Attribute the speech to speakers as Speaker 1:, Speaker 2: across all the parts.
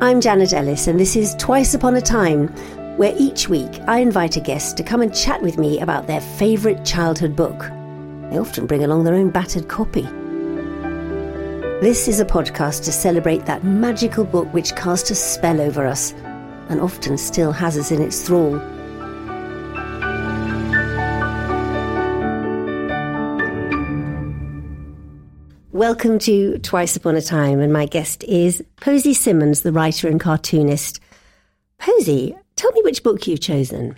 Speaker 1: I'm Janet Ellis, and this is Twice Upon a Time, where each week I invite a guest to come and chat with me about their favourite childhood book. They often bring along their own battered copy. This is a podcast to celebrate that magical book which cast a spell over us and often still has us in its thrall. Welcome to Twice Upon a Time, and my guest is Posy Simmonds, the writer and cartoonist. Posy, tell me which book you've chosen.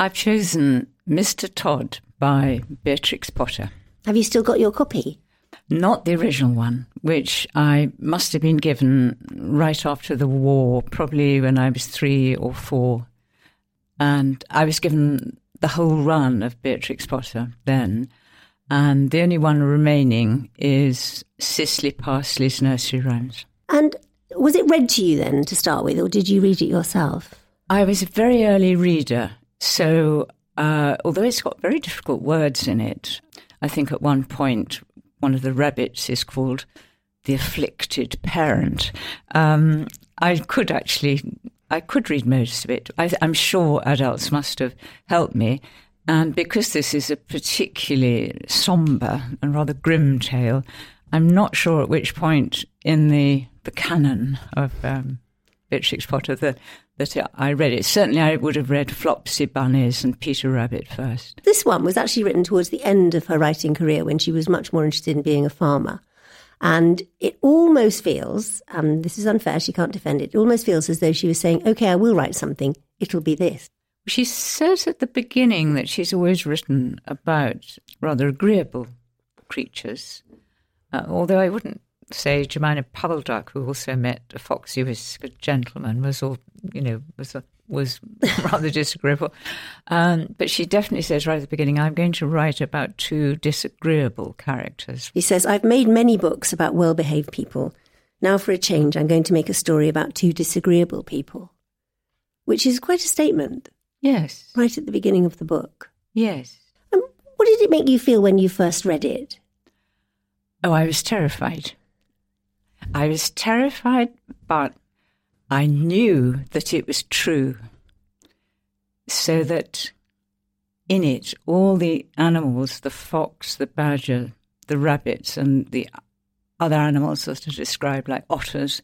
Speaker 2: I've chosen Mr. Todd by Beatrix Potter.
Speaker 1: Have you still got your copy?
Speaker 2: Not the original one, which I must have been given right after the war, probably when I was three or four. And I was given the whole run of Beatrix Potter then. And the only one remaining is Cicely Parsley's Nursery Rhymes.
Speaker 1: And was it read to you then to start with, or did you read it yourself?
Speaker 2: I was a very early reader, so uh, although it's got very difficult words in it, I think at one point one of the rabbits is called the afflicted parent. Um, I could actually, I could read most of it. I, I'm sure adults must have helped me. And because this is a particularly somber and rather grim tale, I'm not sure at which point in the, the canon of um, Beatrix Potter that, that I read it. Certainly, I would have read Flopsy Bunnies and Peter Rabbit first.
Speaker 1: This one was actually written towards the end of her writing career when she was much more interested in being a farmer. And it almost feels, and this is unfair, she can't defend it, it almost feels as though she was saying, okay, I will write something, it'll be this.
Speaker 2: She says at the beginning that she's always written about rather agreeable creatures, uh, although I wouldn't say Jemima Puddleduck, who also met a foxy gentleman, was all you know was a, was rather disagreeable. Um, but she definitely says right at the beginning, "I'm going to write about two disagreeable characters."
Speaker 1: He says, "I've made many books about well-behaved people. Now, for a change, I'm going to make a story about two disagreeable people," which is quite a statement.
Speaker 2: Yes,
Speaker 1: right at the beginning of the book.
Speaker 2: Yes.
Speaker 1: Um, what did it make you feel when you first read it?
Speaker 2: Oh, I was terrified. I was terrified, but I knew that it was true. So that in it, all the animals the fox, the badger, the rabbits, and the other animals that are described like otters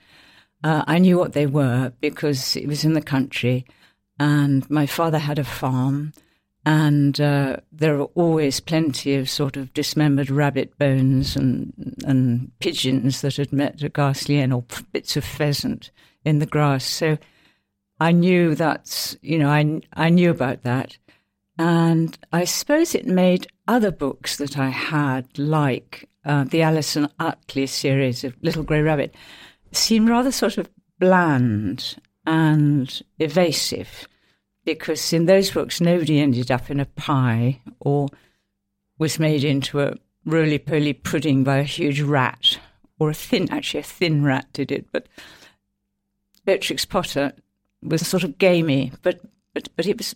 Speaker 2: uh, I knew what they were because it was in the country and my father had a farm. And uh, there are always plenty of sort of dismembered rabbit bones and and pigeons that had met a ghastly end, or bits of pheasant in the grass. So I knew that you know I I knew about that, and I suppose it made other books that I had, like uh, the Alison Uttley series of Little Grey Rabbit, seem rather sort of bland and evasive because in those books nobody ended up in a pie or was made into a roly poly pudding by a huge rat or a thin, actually, a thin rat did it. But Beatrix Potter was sort of gamey, but, but, but it was,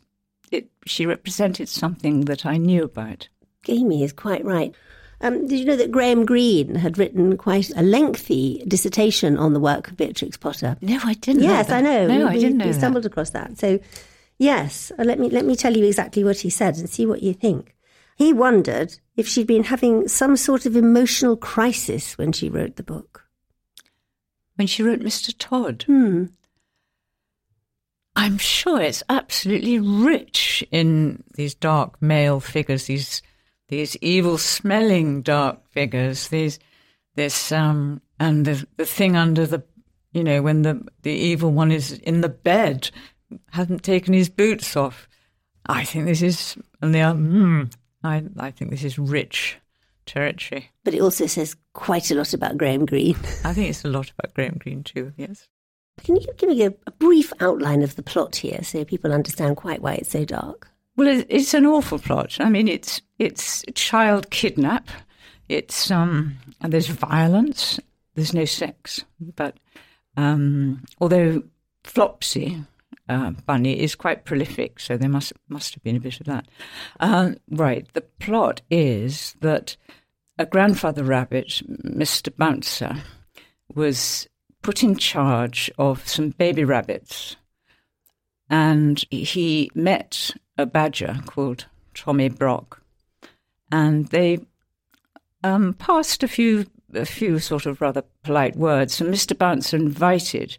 Speaker 2: it, she represented something that I knew about.
Speaker 1: Gamey is quite right. Um, did you know that Graham Greene had written quite a lengthy dissertation on the work of Beatrix Potter?
Speaker 2: No, I didn't.
Speaker 1: Yes,
Speaker 2: know
Speaker 1: I know.
Speaker 2: No,
Speaker 1: we,
Speaker 2: I didn't know.
Speaker 1: We stumbled
Speaker 2: that.
Speaker 1: across that. So, yes, uh, let me let me tell you exactly what he said and see what you think. He wondered if she'd been having some sort of emotional crisis when she wrote the book.
Speaker 2: When she wrote Mr. Todd.
Speaker 1: Hmm.
Speaker 2: I'm sure it's absolutely rich in these dark male figures, these these evil smelling dark figures, these this um and the the thing under the you know, when the the evil one is in the bed, hasn't taken his boots off. I think this is and they are mm, I I think this is rich territory.
Speaker 1: But it also says quite a lot about Graham Greene.
Speaker 2: I think it's a lot about Graham Greene too, yes.
Speaker 1: Can you give me a, a brief outline of the plot here so people understand quite why it's so dark?
Speaker 2: Well, it's an awful plot. I mean, it's it's child kidnap. It's um, there's violence. There's no sex, but um, although Flopsy uh, Bunny is quite prolific, so there must must have been a bit of that. Uh, right. The plot is that a grandfather rabbit, Mr. Bouncer, was put in charge of some baby rabbits and he met a badger called Tommy Brock, and they um, passed a few a few sort of rather polite words. And Mr. Bouncer invited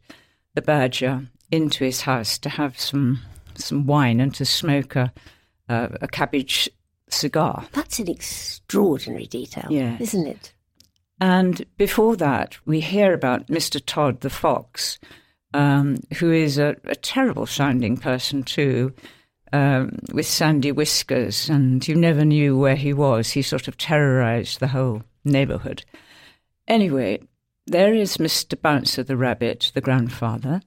Speaker 2: the badger into his house to have some some wine and to smoke a a, a cabbage cigar.
Speaker 1: That's an extraordinary detail, isn't it?
Speaker 2: And before that, we hear about Mr. Todd the fox, um, who is a, a terrible sounding person too, um, with sandy whiskers, and you never knew where he was. He sort of terrorized the whole neighborhood. Anyway, there is Mr. Bouncer the rabbit, the grandfather,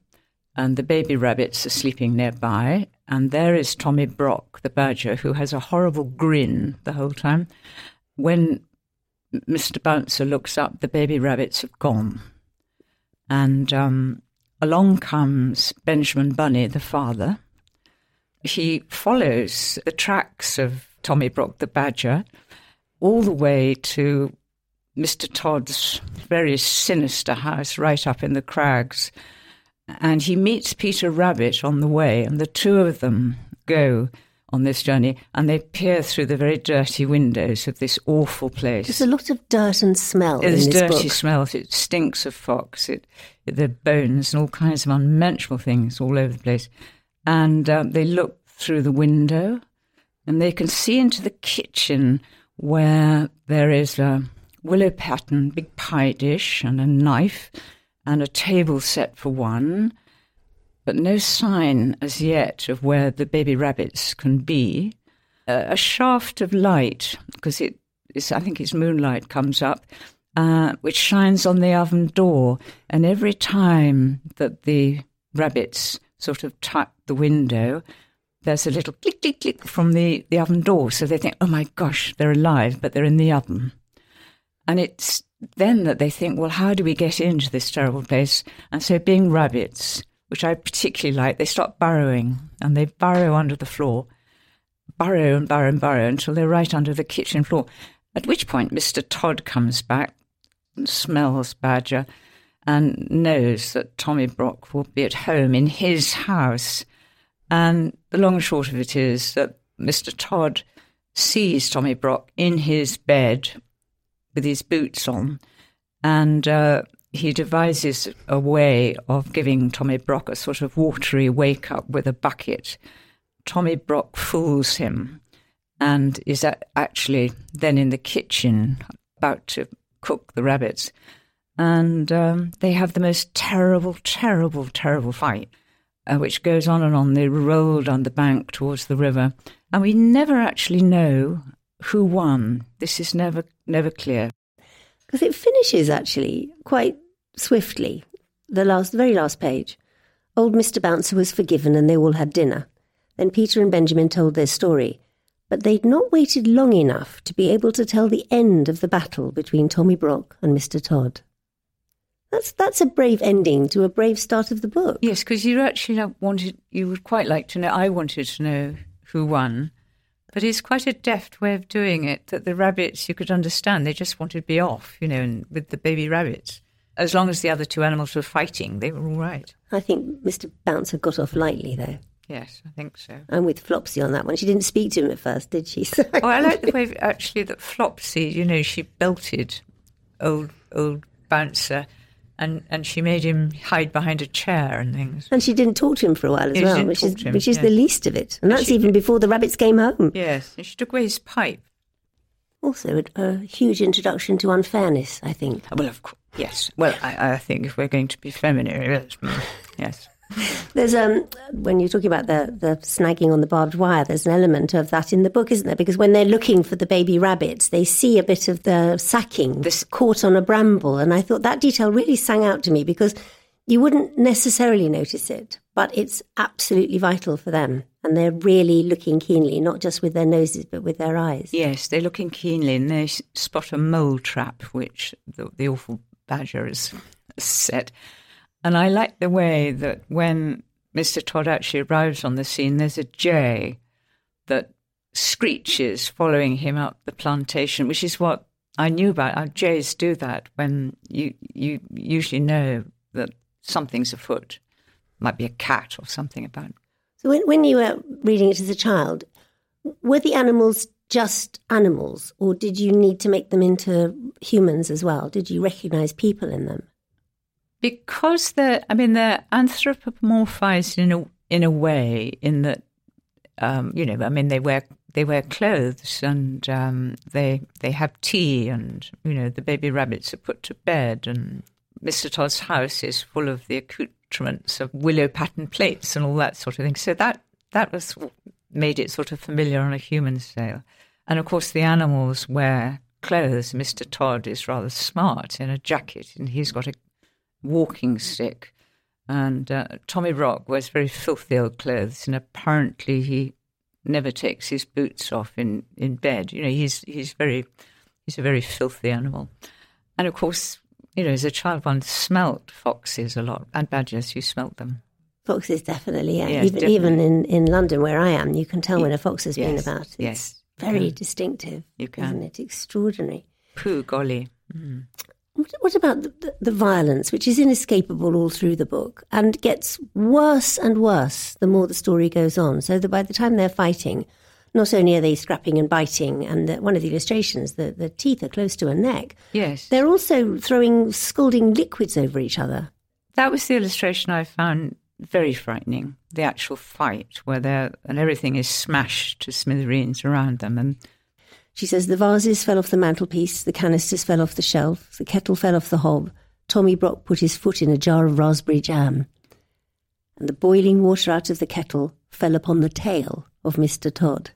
Speaker 2: and the baby rabbits are sleeping nearby. And there is Tommy Brock, the badger, who has a horrible grin the whole time. When Mr. Bouncer looks up, the baby rabbits have gone. And um, along comes Benjamin Bunny, the father. He follows the tracks of Tommy Brock, the badger, all the way to Mr. Todd's very sinister house right up in the crags. And he meets Peter Rabbit on the way, and the two of them go on this journey and they peer through the very dirty windows of this awful place.
Speaker 1: There's a lot of dirt and smell
Speaker 2: There's
Speaker 1: in this
Speaker 2: dirty
Speaker 1: book.
Speaker 2: smells. It stinks of fox. It, it the bones and all kinds of unmentionable things all over the place. And um, they look through the window, and they can see into the kitchen where there is a willow pattern big pie dish and a knife and a table set for one, but no sign as yet of where the baby rabbits can be. Uh, a shaft of light, because it is, I think it's moonlight, comes up, uh, which shines on the oven door. And every time that the rabbits sort of tap the window, there's a little click, click, click from the, the oven door. So they think, oh my gosh, they're alive, but they're in the oven. And it's then that they think, well, how do we get into this terrible place? And so, being rabbits, which I particularly like, they start burrowing and they burrow under the floor, burrow and burrow and burrow until they're right under the kitchen floor. At which point, Mr. Todd comes back and smells Badger and knows that Tommy Brock will be at home in his house. And the long and short of it is that Mr. Todd sees Tommy Brock in his bed with his boots on, and uh, he devises a way of giving Tommy Brock a sort of watery wake up with a bucket. Tommy Brock fools him and is actually then in the kitchen about to cook the rabbits. And um, they have the most terrible, terrible, terrible fight, uh, which goes on and on. They roll down the bank towards the river, and we never actually know who won. This is never, never clear.
Speaker 1: Because it finishes actually quite swiftly. The last, the very last page. Old Mr. Bouncer was forgiven and they all had dinner. Then Peter and Benjamin told their story. But they'd not waited long enough to be able to tell the end of the battle between Tommy Brock and Mr. Todd. That's, that's a brave ending to a brave start of the book.
Speaker 2: Yes, because you actually wanted, you would quite like to know. I wanted to know who won, but it's quite a deft way of doing it. That the rabbits, you could understand, they just wanted to be off, you know, and with the baby rabbits. As long as the other two animals were fighting, they were all right.
Speaker 1: I think Mr. Bouncer got off lightly, though.
Speaker 2: Yes, I think so.
Speaker 1: I'm with Flopsy on that one. She didn't speak to him at first, did she? So
Speaker 2: Oh, I like the way actually that Flopsy, you know, she belted old old bouncer, and and she made him hide behind a chair and things.
Speaker 1: And she didn't talk to him for a while as
Speaker 2: she
Speaker 1: well, which is
Speaker 2: him,
Speaker 1: which is
Speaker 2: yeah.
Speaker 1: the least of it. And
Speaker 2: And
Speaker 1: that's even before the rabbits came home.
Speaker 2: Yes, and she took away his pipe.
Speaker 1: Also, a, a huge introduction to unfairness, I think.
Speaker 2: Well, of course, yes. Well, I, I think if we're going to be feminine, yes, yes.
Speaker 1: There's um when you're talking about the the snagging on the barbed wire, there's an element of that in the book, isn't there? Because when they're looking for the baby rabbits, they see a bit of the sacking
Speaker 2: This-
Speaker 1: caught on a bramble, and I thought that detail really sang out to me because you wouldn't necessarily notice it, but it's absolutely vital for them, and they're really looking keenly, not just with their noses but with their eyes.
Speaker 2: Yes, they're looking keenly and they spot a mole trap, which the, the awful badger has set. And I like the way that when Mr. Todd actually arrives on the scene, there's a jay that screeches following him up the plantation, which is what I knew about. How jays do that when you you usually know that something's afoot, might be a cat or something about.
Speaker 1: So when, when you were reading it as a child, were the animals just animals, or did you need to make them into humans as well? Did you recognise people in them?
Speaker 2: Because they're I mean they're anthropomorphized in a in a way in that um, you know I mean they wear they wear clothes and um, they they have tea and you know the baby rabbits are put to bed and Mr Todd's house is full of the accoutrements of willow pattern plates and all that sort of thing. So that that was made it sort of familiar on a human scale. And of course the animals wear clothes. Mr Todd is rather smart in a jacket and he's got a walking stick. And uh, Tommy Brock wears very filthy old clothes, and apparently he never takes his boots off in, in bed. You know, he's he's very he's a very filthy animal. And of course, you know, as a child, one smelt foxes a lot and badgers. You smelt them.
Speaker 1: Foxes, definitely, yeah.
Speaker 2: Yes,
Speaker 1: even
Speaker 2: definitely.
Speaker 1: even in, in London, where I am, you can tell when a fox has been about. It's
Speaker 2: yes,
Speaker 1: very distinctive,
Speaker 2: You can.
Speaker 1: isn't it? Extraordinary.
Speaker 2: Pooh, golly. Mm.
Speaker 1: What, what about the, the, the violence, which is inescapable all through the book and gets worse and worse the more the story goes on? So that by the time they're fighting, not only are they scrapping and biting, and the, one of the illustrations, the, the teeth are close to a neck,
Speaker 2: Yes.
Speaker 1: they're also throwing scalding liquids over each other.
Speaker 2: That was the illustration I found very frightening. The actual fight where they're and everything is smashed to smithereens around them, and
Speaker 1: She says the vases fell off the mantelpiece, the canisters fell off the shelf, the kettle fell off the hob. Tommy Brock put his foot in a jar of raspberry jam. And the boiling water out of the kettle fell upon the tail of Mr. Todd.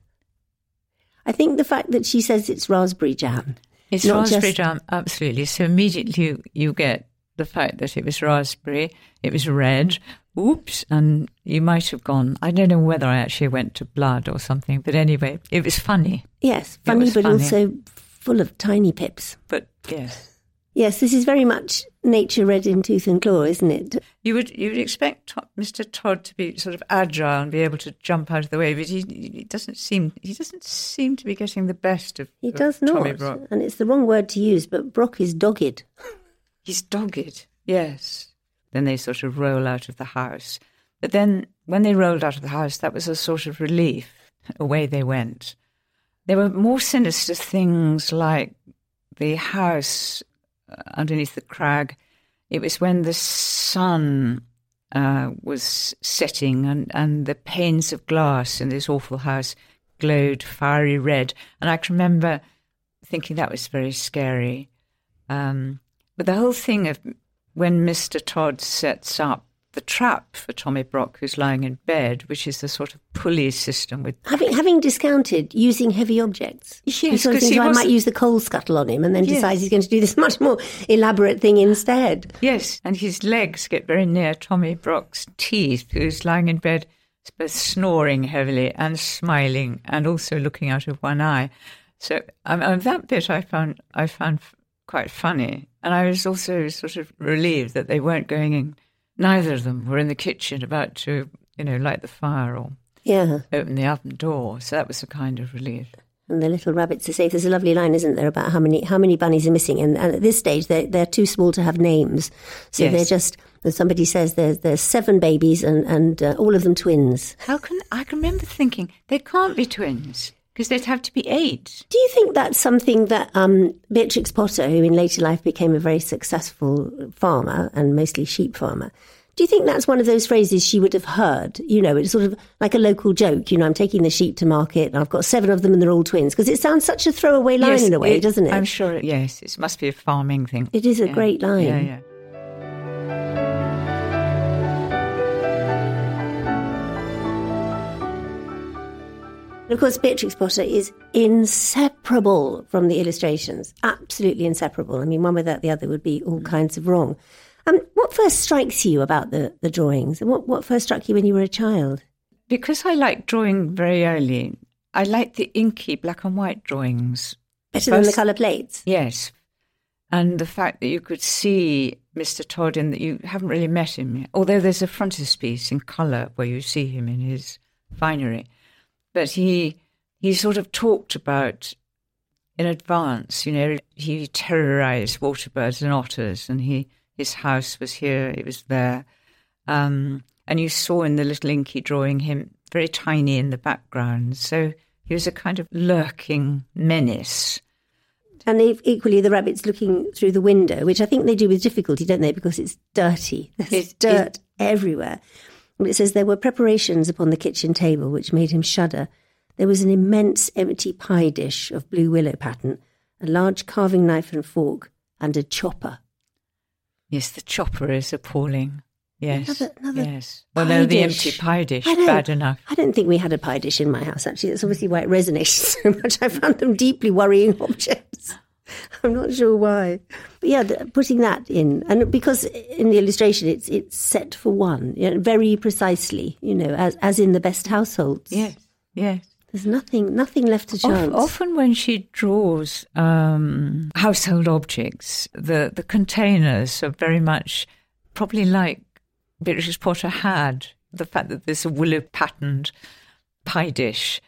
Speaker 1: I think the fact that she says it's raspberry jam.
Speaker 2: It's raspberry
Speaker 1: just-
Speaker 2: jam, absolutely. So immediately you, you get the fact that it was raspberry, it was red, oops, and you might have gone. I don't know whether I actually went to blood or something, but anyway, it was funny.
Speaker 1: Yes, funny, but
Speaker 2: funny.
Speaker 1: also full of tiny pips.
Speaker 2: But yes,
Speaker 1: Yes, this is very much nature red in tooth and claw, isn't it?
Speaker 2: you would you would expect To- Mr. Todd to be sort of agile and be able to jump out of the way, but he, he doesn't seem he doesn't seem to be getting the best of.
Speaker 1: He
Speaker 2: of
Speaker 1: does not. And it's the wrong word to use, but Brock is dogged.
Speaker 2: He's dogged, yes. Then they sort of roll out of the house. But then when they rolled out of the house, that was a sort of relief. Away they went. There were more sinister things like the house uh, underneath the crag. It was when the sun uh, was setting and, and the panes of glass in this awful house glowed fiery red. And I can remember thinking that was very scary. Um, but the whole thing of when Mr. Todd sets up the trap for Tommy Brock, who's lying in bed, which is the sort of pulley system with.
Speaker 1: Having having discounted using heavy objects,
Speaker 2: Yes,
Speaker 1: he sort of
Speaker 2: 'cause
Speaker 1: thinks,
Speaker 2: he
Speaker 1: "Oh, I might use the coal scuttle on him, and then
Speaker 2: Yes.
Speaker 1: decides he's going to do this much more elaborate thing instead.
Speaker 2: Yes, and his legs get very near Tommy Brock's teeth, who's lying in bed, both snoring heavily and smiling, and also looking out of one eye. So um, um, that bit I found I found f- quite funny, and I was also sort of relieved that they weren't going in. Neither of them were in the kitchen about to, you know, light the fire or
Speaker 1: Yeah,
Speaker 2: open the oven door. So that was a kind of relief.
Speaker 1: and the little rabbits are safe. There's a lovely line, isn't there, about how many how many bunnies are missing, and, and at this stage they're they're too small to have names, so
Speaker 2: Yes.
Speaker 1: they're just. As somebody says, there's there's seven babies, and and uh, all of them twins.
Speaker 2: How can I can remember thinking they can't be twins because they'd have to be eight.
Speaker 1: Do you think that's something that um, Beatrix Potter, who in later life became a very successful farmer and mostly sheep farmer, do you think that's one of those phrases she would have heard? You know, it's sort of like a local joke. You know, I'm taking the sheep to market and I've got seven of them and they're all twins. Because it sounds such a throwaway line
Speaker 2: Yes,
Speaker 1: in a way, doesn't it?
Speaker 2: I'm sure. It, yes, it must be a farming thing.
Speaker 1: It is a
Speaker 2: Yeah.
Speaker 1: great line.
Speaker 2: Yeah, yeah.
Speaker 1: Of course, Beatrix Potter is inseparable from the illustrations. Absolutely inseparable. I mean, one without the other would be all kinds of wrong. Um, what first strikes you about the, the drawings? And What, what first struck you when you were a child?
Speaker 2: Because I like drawing very early, I like the inky black and white drawings.
Speaker 1: Better than the colour plates?
Speaker 2: Yes. And the fact that you could see Mr. Todd in that you haven't really met him yet, although there's a frontispiece in colour where you see him in his finery. But he he sort of talked about in advance, you know, he terrorized waterbirds and otters and he his house was here, it was there. Um, and you saw in the little inky drawing him very tiny in the background. So he was a kind of lurking menace.
Speaker 1: And equally, the rabbits looking through the window, which I think they do with difficulty, don't they? Because it's dirty. There's it, dirt it, everywhere. It says there were preparations upon the kitchen table which made him shudder. There was an immense empty pie dish of blue willow pattern, a large carving knife and fork, and a chopper.
Speaker 2: Yes, the chopper is appalling. Yes.
Speaker 1: Another, another
Speaker 2: yes. Well, no, the empty pie dish, bad enough.
Speaker 1: I don't think we had a pie dish in my house, actually. That's obviously why it resonated so much. I found them deeply worrying objects. I'm not sure why. But yeah, putting that in, and because in the illustration it's it's set for one, you know, very precisely, you know, as as in the best households.
Speaker 2: Yes, yes.
Speaker 1: There's nothing nothing left to chance.
Speaker 2: Often when she draws um, household objects, the the containers are very much probably like Beatrix Potter had the fact that there's a willow patterned pie dish.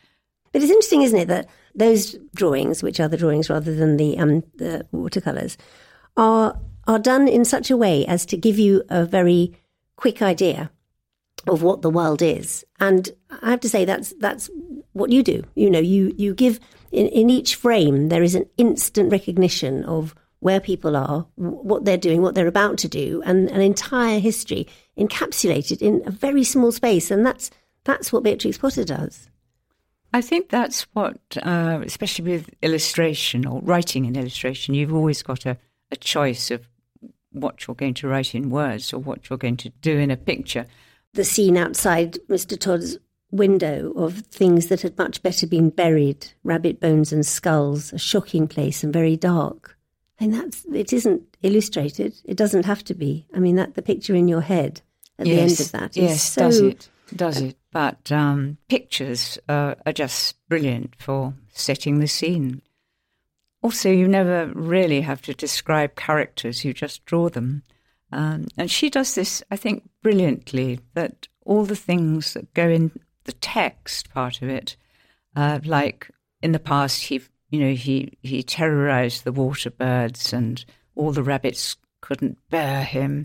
Speaker 1: But it's interesting, isn't it, that those drawings, which are the drawings rather than the um, the watercolors, are are done in such a way as to give you a very quick idea of what the world is. And I have to say that's that's what you do. You know, you you give in, in each frame there is an instant recognition of where people are, what they're doing, what they're about to do, and an entire history encapsulated in a very small space. And that's that's what Beatrix Potter does.
Speaker 2: I think that's what, uh, especially with illustration or writing in illustration, you've always got a, a choice of what you're going to write in words or what you're going to do in a picture.
Speaker 1: The scene outside Mr. Todd's window of things that had much better been buried rabbit bones and skulls, a shocking place and very dark. And that's it isn't illustrated. It doesn't have to be. I mean, that the picture in your head at yes, the end of that is
Speaker 2: yes,
Speaker 1: so,
Speaker 2: does it? But um, pictures are just brilliant for setting the scene. Also, you never really have to describe characters; you just draw them. Um, and she does this, I think, brilliantly. That all the things that go in the text part of it, uh, like in the past, he you know, he, he terrorized the water birds and all the rabbits couldn't bear him.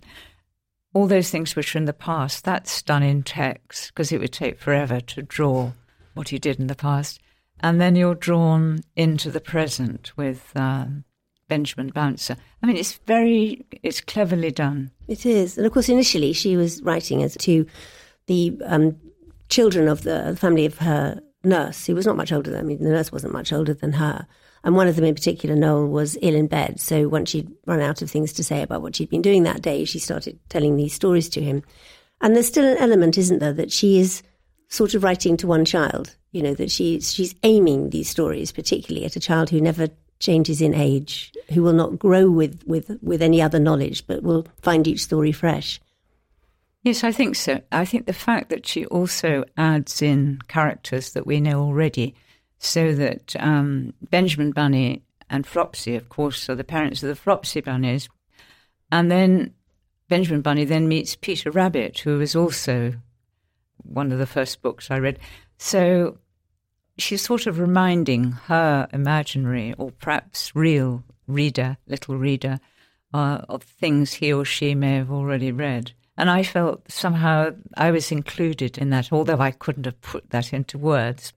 Speaker 2: All those things which are in the past, that's done in text because it would take forever to draw what he did in the past. And then you're drawn into the present with um, Benjamin Bouncer. I mean, it's very, it's cleverly done.
Speaker 1: It is. And of course, initially she was writing as to the um, children of the family of her nurse who was not much older than I mean, the nurse wasn't much older than her. And one of them in particular, Noel, was ill in bed. So once she'd run out of things to say about what she'd been doing that day, she started telling these stories to him. And there's still an element, isn't there, that she is sort of writing to one child, you know, that she's, she's aiming these stories particularly at a child who never changes in age, who will not grow with, with, with any other knowledge, but will find each story fresh.
Speaker 2: Yes, I think so. I think the fact that she also adds in characters that we know already, so that um, Benjamin Bunny and Flopsy, of course, are the parents of the Flopsy bunnies, and then Benjamin Bunny then meets Peter Rabbit, who was also one of the first books I read. So she's sort of reminding her imaginary or perhaps real reader, little reader, uh, of things he or she may have already read. And I felt somehow I was included in that, although I couldn't have put that into words.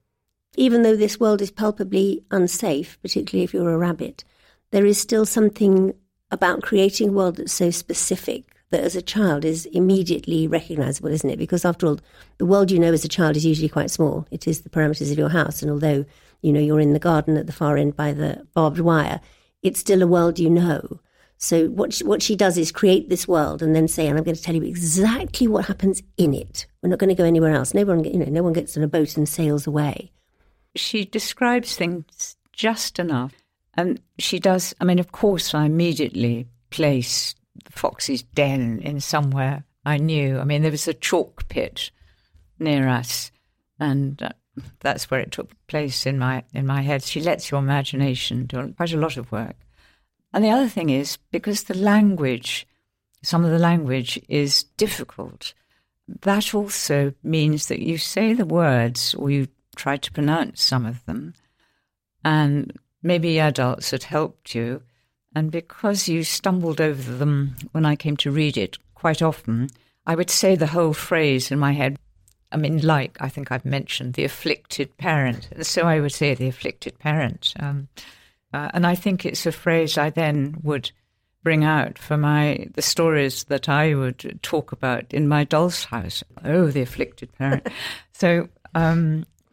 Speaker 1: Even though this world is palpably unsafe, particularly if you're a rabbit, there is still something about creating a world that's so specific that as a child is immediately recognizable, isn't it? Because after all, the world you know as a child is usually quite small. It is the parameters of your house. And although, you know, you're in the garden at the far end by the barbed wire, it's still a world you know. So what she, what she does is create this world and then say, and I'm going to tell you exactly what happens in it. We're not going to go anywhere else. No one, you know, no one gets on a boat and sails away.
Speaker 2: She describes things just enough. And she does, I mean, of course, I immediately place Foxy's den in somewhere I knew. I mean, there was a chalk pit near us, and uh, that's where it took place in my in my head. She lets your imagination do quite a lot of work. And the other thing is because the language, some of the language is difficult. That also means that you say the words or you try to pronounce some of them, and maybe adults had helped you. And because you stumbled over them when I came to read it quite often, I would say the whole phrase in my head I mean, like I think I've mentioned, the afflicted parent. And So I would say the afflicted parent. Um, uh, and I think it's a phrase I then would bring out for my the stories that I would talk about in my doll's house. Oh, the afflicted parent. so um,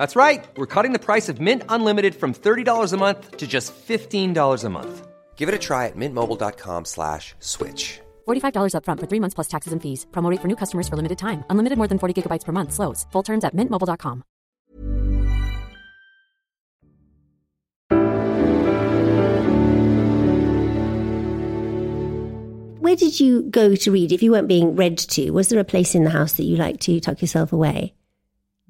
Speaker 3: That's right. We're cutting the price of Mint Unlimited from $30 a month to just $15 a month. Give it a try at mintmobile.com slash switch.
Speaker 4: $45 upfront for three months plus taxes and fees. Promo rate for new customers for limited time. Unlimited more than 40 gigabytes per month. Slows. Full terms at mintmobile.com.
Speaker 1: Where did you go to read? If you weren't being read to, was there a place in the house that you like to tuck yourself away?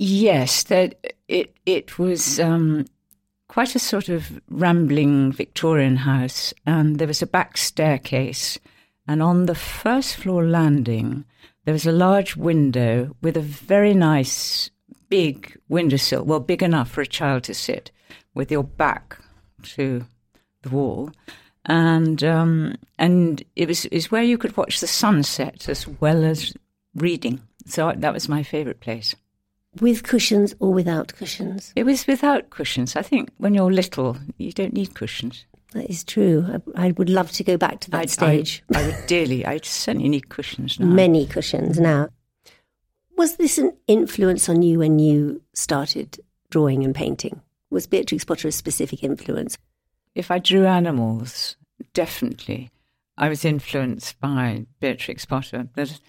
Speaker 2: Yes, that it it was um, quite a sort of rambling Victorian house, and there was a back staircase, and on the first floor landing there was a large window with a very nice big windowsill, well, big enough for a child to sit, with your back to the wall, and um, and it was is where you could watch the sunset as well as reading. So that was my favourite place.
Speaker 1: With cushions or without cushions?
Speaker 2: It was without cushions. I think when you're little, you don't need cushions.
Speaker 1: That is true. I, I would love to go back to that
Speaker 2: I'd-
Speaker 1: stage.
Speaker 2: I, I would dearly. I certainly need cushions now.
Speaker 1: Many cushions now. Was this an influence on you when you started drawing and painting? Was Beatrix Potter a specific influence?
Speaker 2: If I drew animals, definitely, I was influenced by Beatrix Potter. That,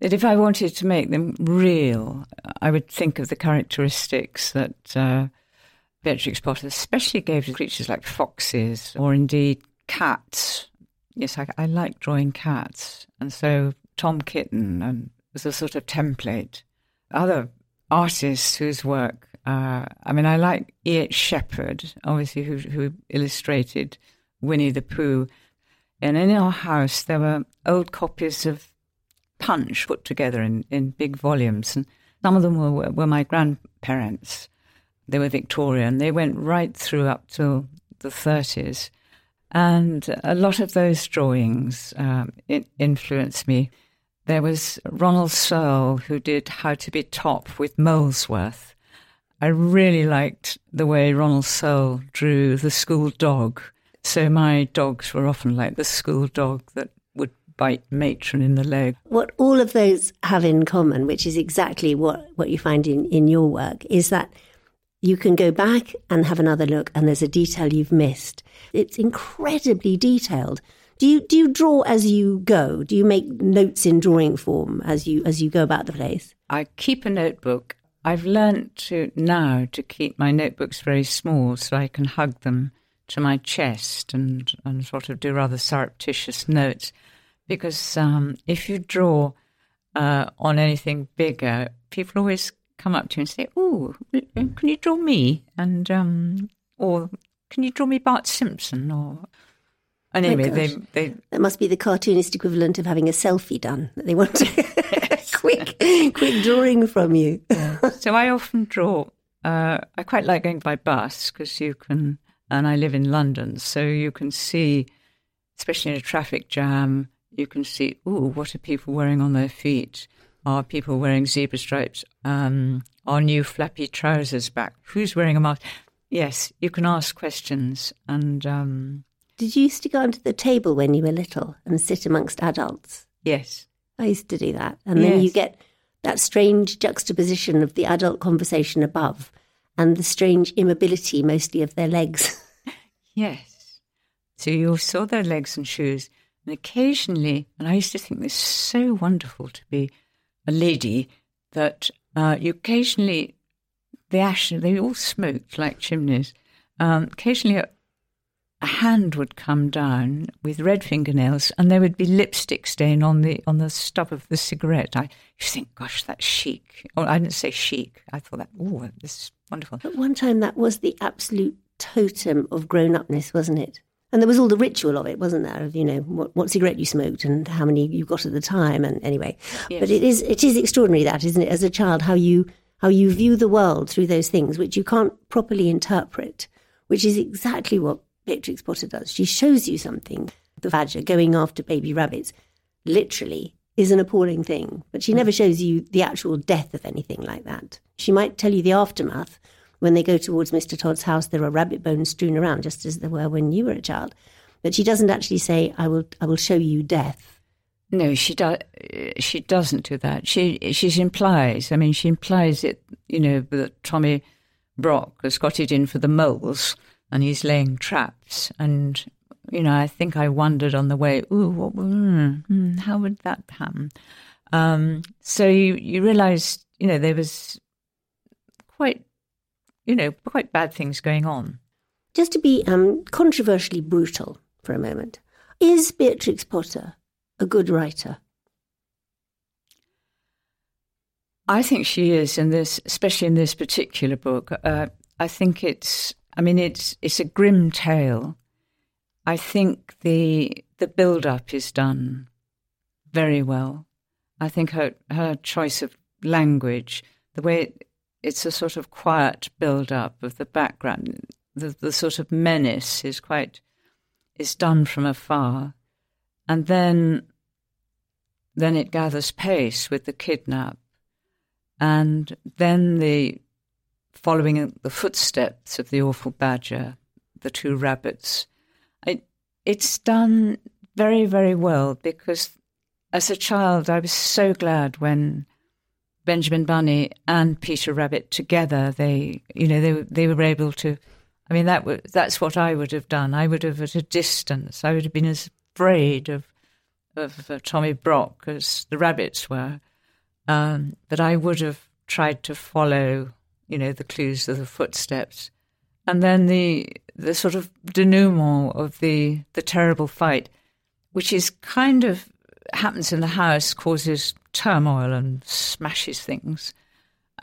Speaker 2: that if I wanted to make them real, I would think of the characteristics that uh, Beatrix Potter especially gave to creatures like foxes or indeed cats. Yes, I, I like drawing cats. And so Tom Kitten um, was a sort of template. Other artists whose work, uh, I mean, I like E.H. Shepard, obviously, who, who illustrated Winnie the Pooh. And in our house, there were old copies of Punch put together in, in big volumes. And some of them were, were my grandparents. They were Victorian. They went right through up to the 30s. And a lot of those drawings um, influenced me. There was Ronald Searle who did How to Be Top with Molesworth. I really liked the way Ronald Searle drew the school dog. So my dogs were often like the school dog that bite matron in the leg.
Speaker 1: What all of those have in common, which is exactly what, what you find in, in your work, is that you can go back and have another look and there's a detail you've missed. It's incredibly detailed. Do you do you draw as you go? Do you make notes in drawing form as you as you go about the place?
Speaker 2: I keep a notebook. I've learnt to now to keep my notebooks very small so I can hug them to my chest and, and sort of do rather surreptitious notes. Because um, if you draw uh, on anything bigger, people always come up to you and say, "Oh, can you draw me?" And um, or can you draw me Bart Simpson or anyway
Speaker 1: My
Speaker 2: they, they
Speaker 1: that must be the cartoonist equivalent of having a selfie done. That they want a quick, quick drawing from you.
Speaker 2: so I often draw. Uh, I quite like going by bus because you can, and I live in London, so you can see, especially in a traffic jam, you can see, ooh, what are people wearing on their feet? Are people wearing zebra stripes? Um, are new flappy trousers back? Who's wearing a mask? Yes, you can ask questions, and um,
Speaker 1: Did you used to go onto the table when you were little and sit amongst adults?
Speaker 2: yes,
Speaker 1: I used to do that. And then you get that strange juxtaposition of the adult conversation above and the strange immobility, mostly of their legs.
Speaker 2: Yes. So you saw their legs and shoes, and occasionally, and I used to think this so wonderful to be a lady that uh, you occasionally, the ash, they all smoked like chimneys. Um, occasionally, a, a hand would come down with red fingernails, and there would be lipstick stain on the on the stub of the cigarette. I think, gosh, that's chic. Oh, I didn't say chic. I thought that, oh, this is wonderful.
Speaker 1: At one time, that was the absolute totem of grown upness, wasn't it? And there was all the ritual of it, wasn't there? Of you know what, what cigarette you smoked and how many you got at the time, and anyway.
Speaker 2: Yes.
Speaker 1: But it is it is extraordinary that, isn't it? As a child, how you how you view the world through those things which you can't properly interpret, which is exactly what Beatrix Potter does. She shows you something. The badger going after baby rabbits, literally, is an appalling thing. But she never shows you the actual death of anything like that. She might tell you the aftermath when they go towards Mr. Todd's house. There are rabbit bones strewn around, just as there were when you were a child. But she doesn't actually say, "I will, I will show you death."
Speaker 2: No, she does. She doesn't do that. She she implies. I mean, she implies it. You know that Tommy Brock has got it in for the moles, and he's laying traps. And you know, I think I wondered on the way. Ooh, what, mm, how would that happen? Um, so you you realise, you know, there was quite, you know, quite bad things going on.
Speaker 1: Just to be um, controversially brutal for a moment, is Beatrix Potter a good writer?
Speaker 2: I think she is in this, especially in this particular book. Uh, I think it's. I mean, it's it's a grim tale. I think the the build up is done very well. I think her her choice of language, the way it, it's a sort of quiet build up of the background, the the sort of menace is quite is done from afar, and then then it gathers pace with the kidnap and then the following the footsteps of the awful badger, the two rabbits. I, it's done very, very well because as a child, I was so glad when Benjamin Bunny and Peter Rabbit together, they, you know, they they were able to. I mean, that was, that's what I would have done. I would have at a distance. I would have been as afraid of of uh, Tommy Brock as the rabbits were. Um, but I would have tried to follow, you know, the clues of the footsteps, and then the the sort of denouement of the the terrible fight, which is kind of happens in the house, causes turmoil and smashes things,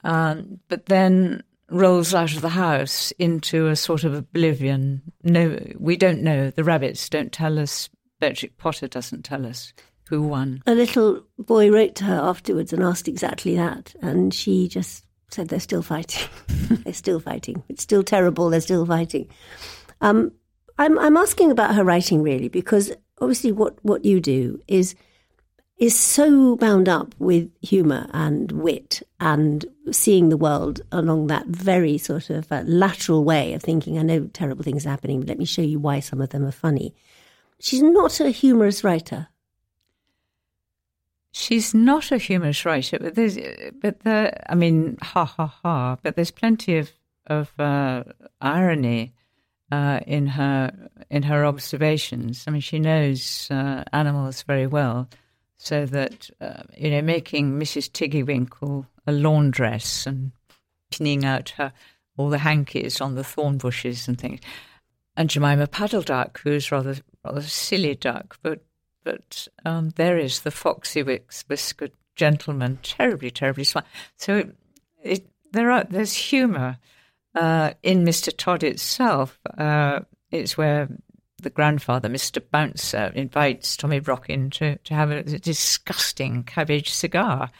Speaker 2: um, but then rolls out of the house into a sort of oblivion. No, we don't know. The rabbits don't tell us. Beatrix Potter doesn't tell us who won.
Speaker 1: A little boy wrote to her afterwards and asked exactly that, and she just said they're still fighting. they're still fighting. It's still terrible. They're still fighting. Um, I'm I'm asking about her writing really because obviously what what you do is is so bound up with humour and wit and seeing the world along that very sort of uh, lateral way of thinking. I know terrible things are happening, but let me show you why some of them are funny. She's not a humorous writer.
Speaker 2: She's not a humorous writer, but there's, but the, I mean, ha ha ha. But there's plenty of of uh, irony uh, in her in her observations. I mean, she knows uh, animals very well, so that uh, you know, making Mrs. Tiggywinkle a laundress and pinning out her all the hankies on the thorn bushes and things, and Jemima Puddle Duck, who's rather rather silly duck, but but um, there is the foxy whiskered gentleman, terribly, terribly smart. So it, there are there's humour, uh, in Mr. Todd itself, uh, it's where the grandfather, Mr. Bouncer, invites Tommy Brock in to, to have a, disgusting cabbage cigar.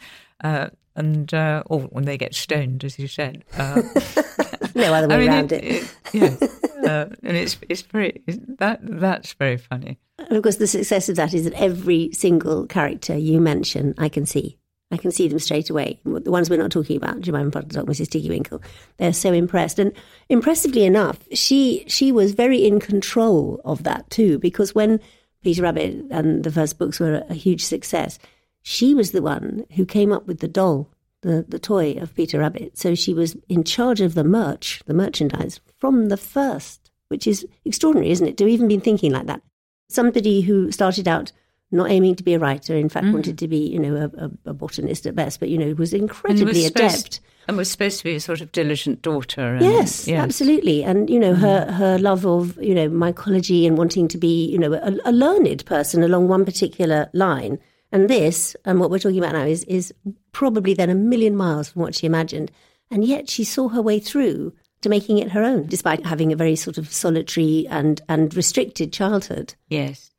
Speaker 2: Uh, and uh, or when they get stoned, as you said. Uh,
Speaker 1: no other way I mean, around it. it.
Speaker 2: it yeah, uh, and it's it's very that that's very funny.
Speaker 1: And of course, the success of that is that every single character you mention, I can see. I can see them straight away. The ones we're not talking about, Jemima Puddleduck, Mrs. Tiggy Winkle, they're so impressed. And impressively enough, she she was very in control of that too, because when Peter Rabbit and the first books were a huge success, she was the one who came up with the doll, the, the toy of Peter Rabbit. So she was in charge of the merch, the merchandise, from the first, which is extraordinary, isn't it, to even be thinking like that. Somebody who started out not aiming to be a writer. In fact, mm. wanted to be, you know, a, a, a, botanist at best, but, you know, was incredibly
Speaker 2: and
Speaker 1: was adept.
Speaker 2: and was supposed to be a sort of diligent daughter. And,
Speaker 1: yes, yes, absolutely. And, you know, mm. her, her love of, you know, mycology and wanting to be, you know, a, a learned person along one particular line. And this, and what we're talking about now, is, is probably then a million miles from what she imagined. And yet she saw her way through to making it her own, despite having a very sort of solitary and, and restricted childhood.
Speaker 2: Yes.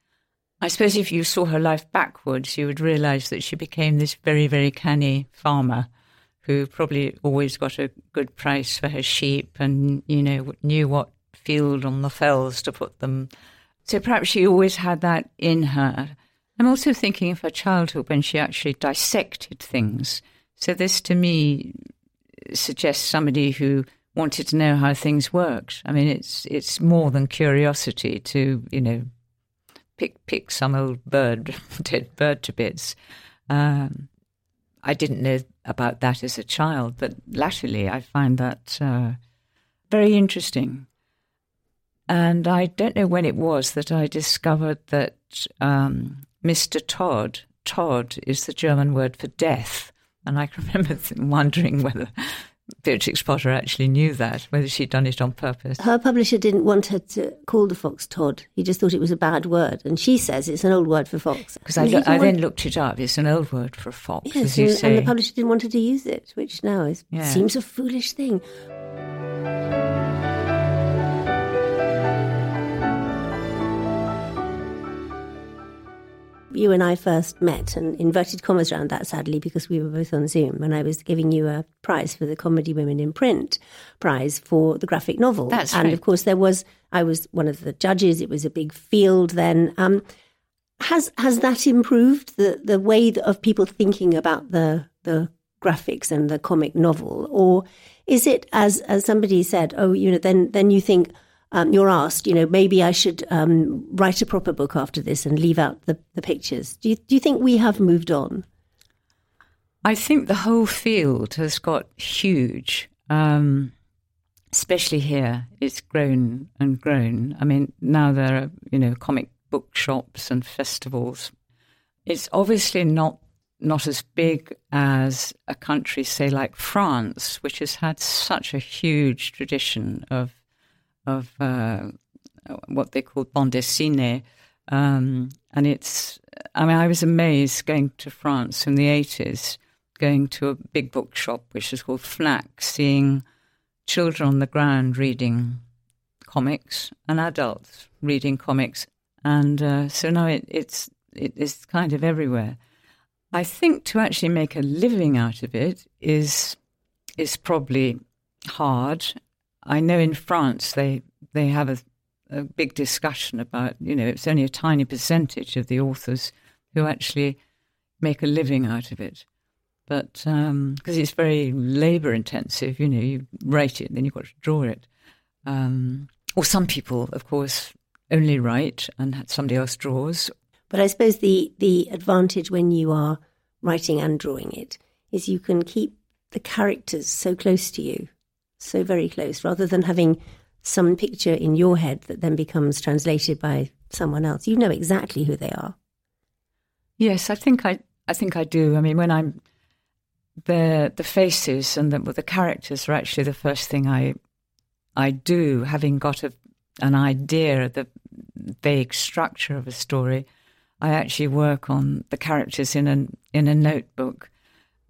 Speaker 2: I suppose if you saw her life backwards, you would realize that she became this very, very canny farmer who probably always got a good price for her sheep and, you know, knew what field on the fells to put them. So perhaps she always had that in her. I'm also thinking of her childhood when she actually dissected things. So this to me suggests somebody who wanted to know how things worked. I mean, it's it's more than curiosity to you know pick pick some old bird, dead bird to bits. Um, I didn't know about that as a child, but latterly I find that uh, very interesting. And I don't know when it was that I discovered that um, Mr. Tod, Tod is the German word for death. And I can remember wondering whether Beatrix Potter actually knew that, whether she'd done it on purpose.
Speaker 1: Her publisher didn't want her to call the fox Tod. He just thought it was a bad word. And she says it's an old word for fox.
Speaker 2: Because I, lo- I want... then looked it up. It's an old word for a fox,
Speaker 1: yes,
Speaker 2: and,
Speaker 1: and, the publisher didn't want her to use it, which now is, yeah. seems a foolish thing. You and I first met, and inverted commas around that, sadly, because we were both on Zoom, when I was giving you a prize for the Comedy Women in Print prize for the graphic novel.
Speaker 2: That's
Speaker 1: and
Speaker 2: right.
Speaker 1: of course, there was I was one of the judges. It was a big field then. Um, has has that improved the the way of people thinking about the the graphics and the comic novel, or is it as as somebody said? Oh, you know, then then you think um, you're asked, you know, maybe I should um, write a proper book after this and leave out the, the pictures. Do you, do you think we have moved on?
Speaker 2: I think the whole field has got huge, um, especially here. It's grown and grown. I mean, now there are, you know, comic book shops and festivals. It's obviously not not as big as a country, say, like France, which has had such a huge tradition of of uh, what they call bande. Um, and it's, I mean, I was amazed going to France in the 80s, going to a big bookshop, which is called Fnac, seeing children on the ground reading comics and adults reading comics. And uh, so now it, it's, it is kind of everywhere. I think to actually make a living out of it is is probably hard I know in France they they have a, a big discussion about you know it's only a tiny percentage of the authors who actually make a living out of it, but because um, it's very labour intensive, you know, you write it, then you've got to draw it. Um, or some people, of course, only write and somebody else draws.
Speaker 1: But I suppose the the advantage when you are writing and drawing it is you can keep the characters so close to you so very close, rather than having some picture in your head that then becomes translated by someone else. You know exactly who they are.
Speaker 2: Yes, I think I, I think I do. I mean, when I'm the the faces and the, the characters are actually the first thing I I do, having got a, an idea of the vague structure of a story. I actually work on the characters in a in a notebook,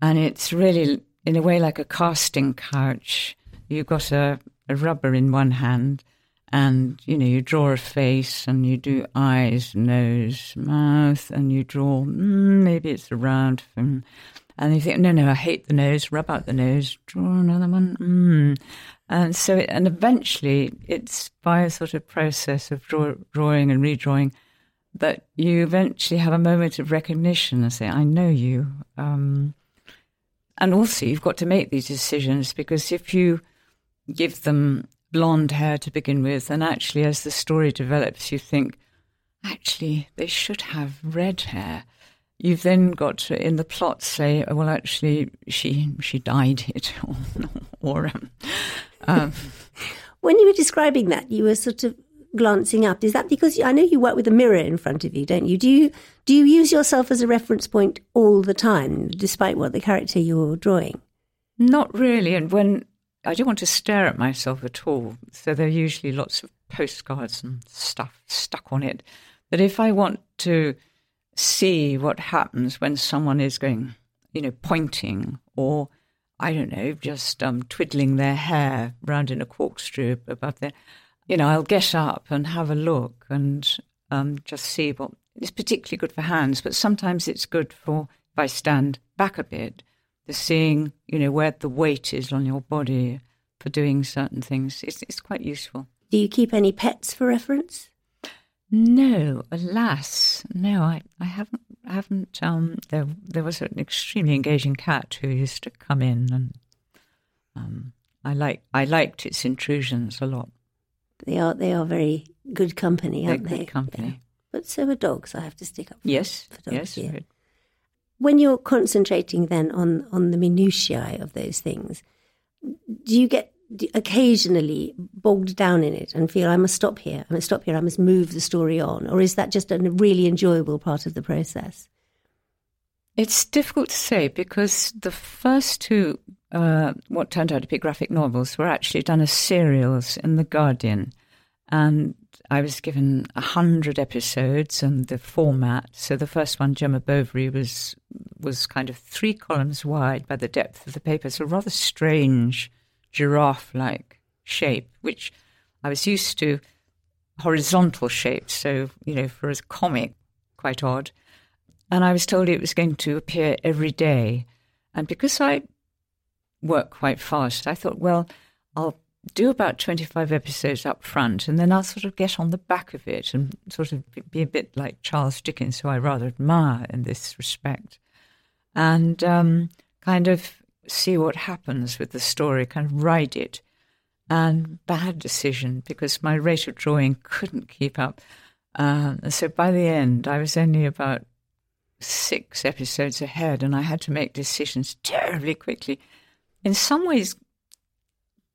Speaker 2: and it's really in a way like a casting couch you've got a, a rubber in one hand, and you know you draw a face and you do eyes, nose, mouth, and you draw mm, maybe it's a round thing, and you think no no I hate the nose, rub out the nose, draw another one, mm. and so it, and eventually it's by a sort of process of draw, drawing and redrawing that you eventually have a moment of recognition and say I know you. Um, and also, you've got to make these decisions because if you give them blonde hair to begin with, and actually, as the story develops, you think, actually, they should have red hair. You've then got to, in the plot, say, oh, well, actually, she she dyed it, or, or um, um,
Speaker 1: when you were describing that, you were sort of glancing up. Is that because I know you work with a mirror in front of you, don't you? Do you do you use yourself as a reference point all the time, despite what the character you're drawing?
Speaker 2: Not really. And when I don't want to stare at myself at all, so there are usually lots of postcards and stuff stuck on it. But if I want to see what happens when someone is going, you know, pointing or I don't know, just um, twiddling their hair round in a corkscrew above there you know, I'll get up and have a look and um, just see what it's particularly good for hands, but sometimes it's good for if I stand back a bit, the seeing, you know, where the weight is on your body for doing certain things. It's, it's quite useful.
Speaker 1: Do you keep any pets for reference?
Speaker 2: No, alas, no. I, I haven't. I haven't. Um, there, there was an extremely engaging cat who used to come in, and um, I like. I liked its intrusions a lot.
Speaker 1: They are they are very good company, aren't
Speaker 2: They're
Speaker 1: they?
Speaker 2: Good company.
Speaker 1: Yeah. But so are dogs. I have to stick up. For,
Speaker 2: yes.
Speaker 1: for dogs,
Speaker 2: yes.
Speaker 1: Yeah. When you're concentrating then on on the minutiae of those things, do you get occasionally bogged down in it and feel I must stop here, I must stop here, I must move the story on, or is that just a really enjoyable part of the process?
Speaker 2: It's difficult to say because the first two, uh, what turned out to be graphic novels, were actually done as serials in The Guardian. And I was given a hundred episodes and the format. So the first one, Gemma Bovary, was was kind of three columns wide by the depth of the paper, so rather strange giraffe-like shape, which I was used to horizontal shape. So you know, for a comic, quite odd. And I was told it was going to appear every day. And because I work quite fast, I thought, well, I'll do about 25 episodes up front and then I'll sort of get on the back of it and sort of be a bit like Charles Dickens, who I rather admire in this respect, and um, kind of see what happens with the story, kind of ride it. And bad decision because my rate of drawing couldn't keep up. Uh, so by the end, I was only about six episodes ahead and I had to make decisions terribly quickly. In some ways,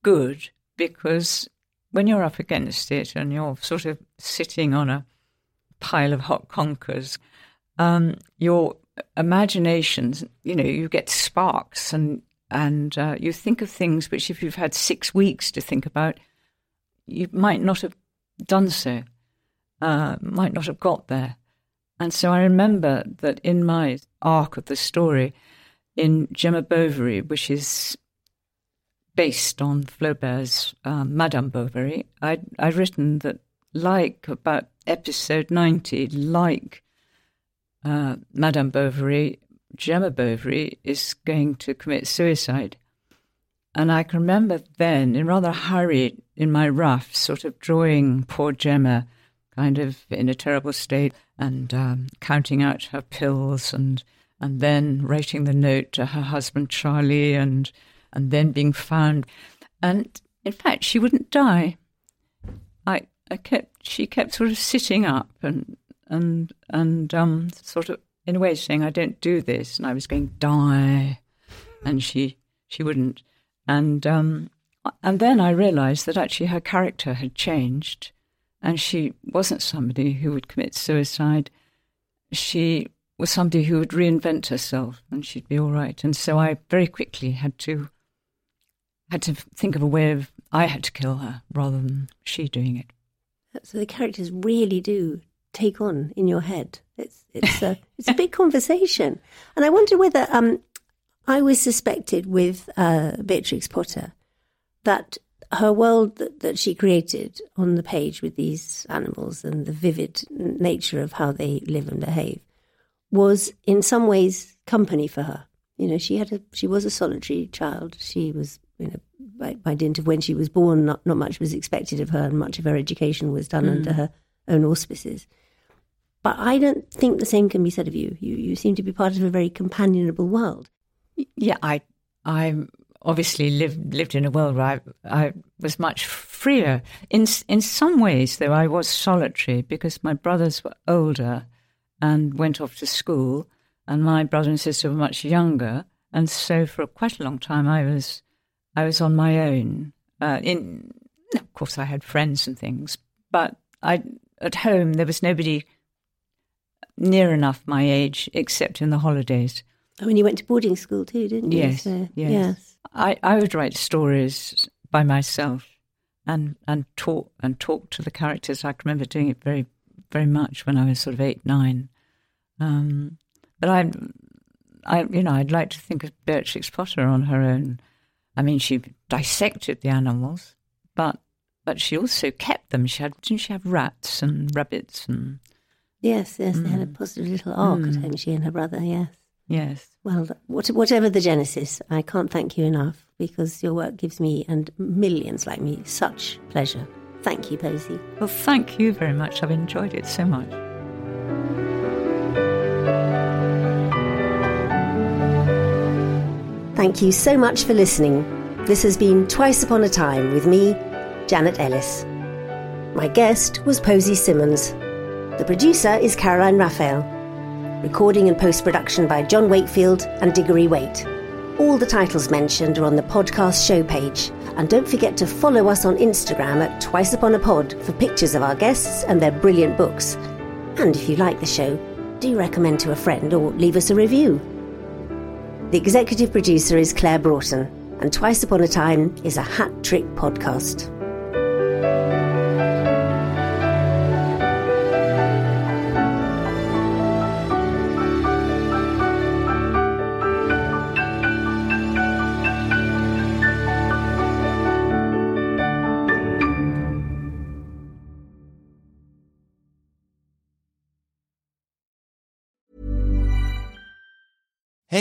Speaker 2: good because when you're up against it and you're sort of sitting on a pile of hot conkers, um, your imaginations, you know, you get sparks and and uh, you think of things which, if you've had six weeks to think about, you might not have done so, uh, might not have got there. And so I remember that in my arc of the story, in Gemma Bovary, which is based on Flaubert's um, Madame Bovary, I'd, I'd written that, like about episode 90, like uh, Madame Bovary, Gemma Bovary is going to commit suicide. And I can remember then, in rather a hurry, in my rough, sort of drawing poor Gemma kind of in a terrible state and um, counting out her pills and and then writing the note to her husband Charlie and and then being found. And in fact, she wouldn't die. I, I kept, she kept sort of sitting up and, and, and, um, sort of in a way saying, I don't do this. And I was going, die. And she, she wouldn't. And, um, and then I realized that actually her character had changed and she wasn't somebody who would commit suicide. She was somebody who would reinvent herself and she'd be all right. And so I very quickly had to had to think of a way of I had to kill her rather than she doing it.
Speaker 1: So the characters really do take on in your head. It's it's a it's a big conversation, and I wonder whether um I was suspected with uh, Beatrix Potter that her world that, that she created on the page with these animals and the vivid nature of how they live and behave was in some ways company for her. You know, she had a she was a solitary child. She was, you know, by, by dint of when she was born, not, not much was expected of her, and much of her education was done mm. under her own auspices. But I don't think the same can be said of you. You you seem to be part of a very companionable world.
Speaker 2: Yeah, I I obviously lived lived in a world where I, I was much freer. In in some ways, though, I was solitary because my brothers were older and went off to school, and my brother and sister were much younger, and so for quite a long time I was I was on my own. Uh, in of course, I had friends and things, but I at home there was nobody near enough my age except in the holidays.
Speaker 1: I mean, you went to boarding school too, didn't you?
Speaker 2: Yes, so, yes. yes. I, I would write stories by myself and and talk and talk to the characters. I can remember doing it very very much when I was sort of eight nine. Um, but I, I you know, I'd like to think of Beatrix Potter on her own. I mean, she dissected the animals, but but she also kept them. She had didn't she have rats and rabbits and
Speaker 1: yes, yes, mm. they had a mm. positive little ark mm. at home. She and her brother, yes.
Speaker 2: Yes.
Speaker 1: Well, whatever the genesis, I can't thank you enough because your work gives me and millions like me such pleasure. Thank you, Posy.
Speaker 2: Well, thank you very much. I've enjoyed it so much.
Speaker 1: Thank you so much for listening. This has been Twice Upon a Time with me, Janet Ellis. My guest was Posy Simmonds. The producer is Caroline Raphael. Recording and post production by John Wakefield and Diggory Waite. All the titles mentioned are on the podcast show page. And don't forget to follow us on Instagram at Twice Upon a Pod for pictures of our guests and their brilliant books. And if you like the show, do recommend to a friend or leave us a review. The executive producer is Claire Broughton, and Twice Upon a Time is a hat trick podcast.